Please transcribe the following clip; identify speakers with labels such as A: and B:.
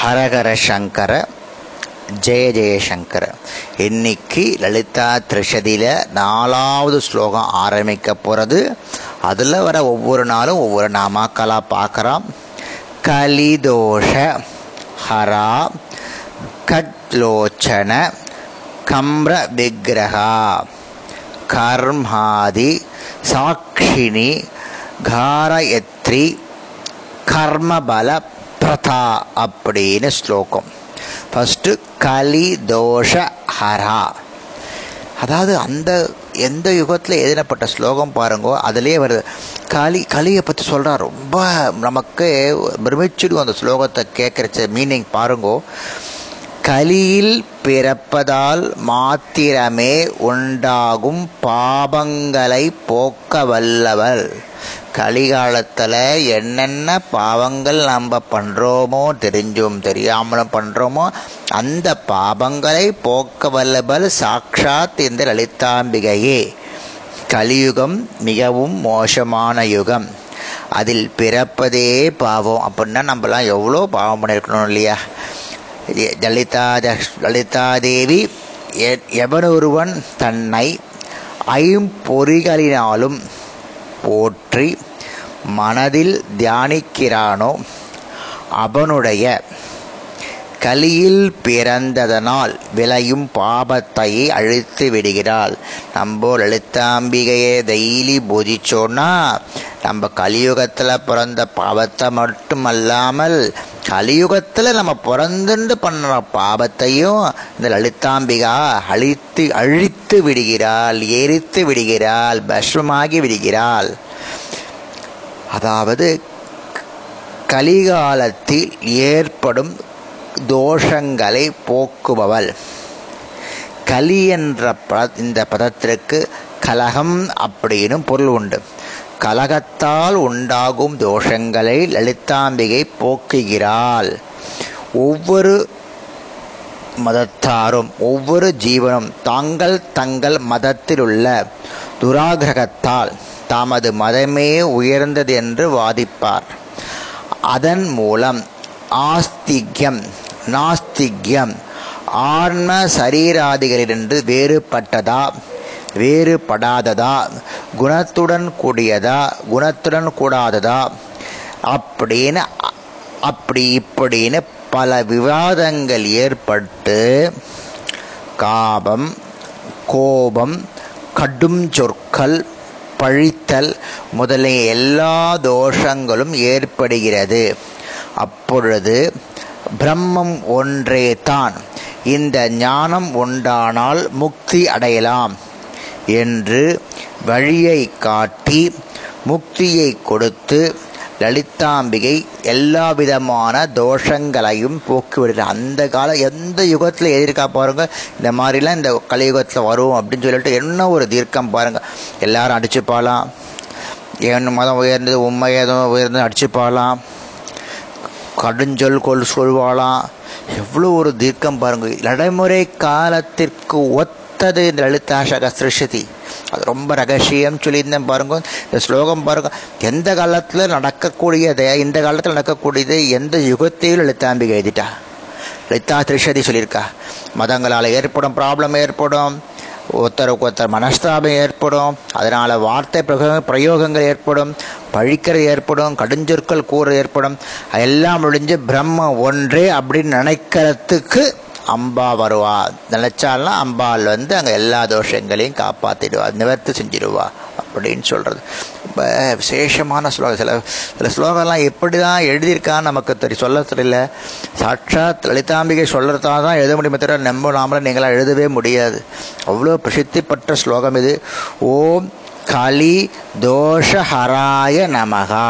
A: ஹரஹர சங்கர ஜெய ஜெயசங்கர. இன்னைக்கு லலிதா திரிஷதியில் நாலாவது ஸ்லோகம் ஆரம்பிக்க போகிறது அதில் வர ஒவ்வொரு நாளும் ஒவ்வொரு நாமாக்களாக பார்க்குறோம். கலிதோஷ ஹரா கட்லோச்சன கம்ர விக்கிரகா கர்மாதி சாட்சினி காரயத்ரி கர்மபல பிரதா அப்படின்னு ஸ்லோகம் ஃபஸ்ட்டு கலி தோஷ ஹரா அதாவது அந்த எந்த யுகத்தில் எழுதப்பட்ட ஸ்லோகம் பாருங்கோ அதிலே வருது களி களியை பற்றி சொல்கிறா ரொம்ப நமக்கு பிரமிச்சிடும் அந்த ஸ்லோகத்தை கேட்குறச்ச மீனிங் பாருங்கோ கலியில் பிறப்பதால் மாத்திரமே உண்டாகும் பாபங்களை போக்க வல்லவள் கலிகாலத்தில் என்னென்ன பாவங்கள் நம்ம பண்ணுறோமோ தெரிஞ்சும் தெரியாமலும் பண்ணுறோமோ அந்த பாபங்களை போக்க வல்லவள் சாக்ஷாத் இந்த லலிதாம்பிகையே. கலியுகம் மிகவும் மோசமான யுகம். அதில் பிறப்பதே பாவம். அப்படின்னா நம்மலாம் எவ்வளோ பாவம் பண்ணியிருக்கணும் இல்லையா? லலிதாதேவி எவனொருவன் தன்னை ஐம்பொறிகளினாலும் போற்றி மனதில் தியானிக்கிறானோ அவனுடைய கலியில் பிறந்ததனால் விளையும் பாபத்தை அழித்து விடுகிறாள். நம்ம லலிதாம்பிகையை டெய்லி பூஜிச்சோன்னா நம்ம கலியுகத்தில் பிறந்த பாவத்தை மட்டும் அல்லாமல் கலியுகத்தில் நம்ம பிறந்துண்டு பண்ணுற பாபத்தையும் இந்த லலிதாம்பிகா அழித்து அழித்து விடுகிறாள் எரித்து விடுகிறாள் பஸ்மமாகி விடுகிறாள். அதாவது கலிகாலத்தில் ஏற்படும் தோஷங்களை போக்குபவள். கலி என்ற பத இந்த பதத்திற்கு கலகம் அப்படின்னு பொருள் உண்டு. கலகத்தால் உண்டாகும் தோஷங்களை லலிதாம்பிகை போக்குகிறாள். ஒவ்வொரு மதத்தாரும் ஒவ்வொரு ஜீவனும் தாங்கள் தங்கள் மதத்திலுள்ள துராகிரகத்தால் தமது மதமே உயர்ந்தது என்று வாதிப்பார். அதன் மூலம் ஆஸ்திக்யம் நாஸ்திக்யம் ஆன்ம சரீராதிகளிலிருந்து வேறுபட்டதா வேறுபடாததா குணத்துடன் கூடியதா குணத்துடன் கூடாததா? அப்படின்னு அப்படி இப்படின்னு பல விவாதங்கள் ஏற்பட்டு காபம் கோபம் கடும் சொற்கள் பழித்தல் முதலிய எல்லா தோஷங்களும் ஏற்படுகிறது. அப்பொழுது பிரம்மம் ஒன்றே தான். இந்த ஞானம் உண்டானால் முக்தி அடையலாம் என்று வழியை காட்டி முக்தியை கொடுத்து லலிதாம்பிகை எல்லா விதமான தோஷங்களையும் போக்கிவிடுறார் அந்த கால எந்த யுகத்தில் எழுதியிருக்கா பாருங்க. இந்த மாதிரிலாம் இந்த கலியுகத்தில் வரும் அப்படின்னு சொல்லிட்டு என்ன ஒரு தீர்க்கம் பாருங்க. எல்லாரும் அடிச்சுப்பாலாம் என் மதம் உயர்ந்தது உண்மை ஏதோ உயர்ந்தது அடிச்சுப்பாலாம் கடுஞ்சொல் கொள் சொல்வாளாம் எவ்வளோ ஒரு தீர்க்கம் பாருங்க. நடைமுறை காலத்திற்கு ஒத்தது இந்த லலிதா சகசிருஷதி அது ரொம்ப ரகசியம் சொல்லியிருந்தேன் பாருங்க. இந்த ஸ்லோகம் பாருங்க. எந்த காலத்தில் நடக்கக்கூடியதை இந்த காலத்தில் நடக்கக்கூடியது எந்த யுகத்தையும் லலிதாம்பிகை எழுதிட்டா? லலிதா திரிஷதி சொல்லியிருக்கா. மதங்களால் ஏற்படும் ப்ராப்ளம் ஏற்படும். ஒருத்தருக்கு ஒருத்தர் மனஸ்தாபம் ஏற்படும். அதனால் வார்த்தை பிரயோகங்கள் ஏற்படும். பழிக்கிறது ஏற்படும். கடுஞ்சொற்கள் கூற ஏற்படும். எல்லாம் முடிஞ்சு பிரம்ம ஒன்றே அப்படின்னு நினைக்கிறதுக்கு அம்பா வருவா. நினைச்சாலாம் அம்பாள் வந்து அங்கே எல்லா தோஷங்களையும் காப்பாற்றிடுவா நிவர்த்தி செஞ்சிடுவா அப்படின்னு சொல்கிறது ரொம்ப விசேஷமான ஸ்லோகம். சில சில ஸ்லோகம்லாம் எப்படி தான் எழுதியிருக்கான்னு நமக்கு தெரிய சொல்ல தெரியல. சாட்சாத் லலிதாம்பிகை சொல்கிறதா தான் எழுத முடியுமே தவிர நம்ம நாமளும் நீங்களாம் எழுதவே முடியாது. அவ்வளோ பிரசித்தி பெற்ற ஸ்லோகம் இது. ஓம் கலி தோஷஹராய நமகா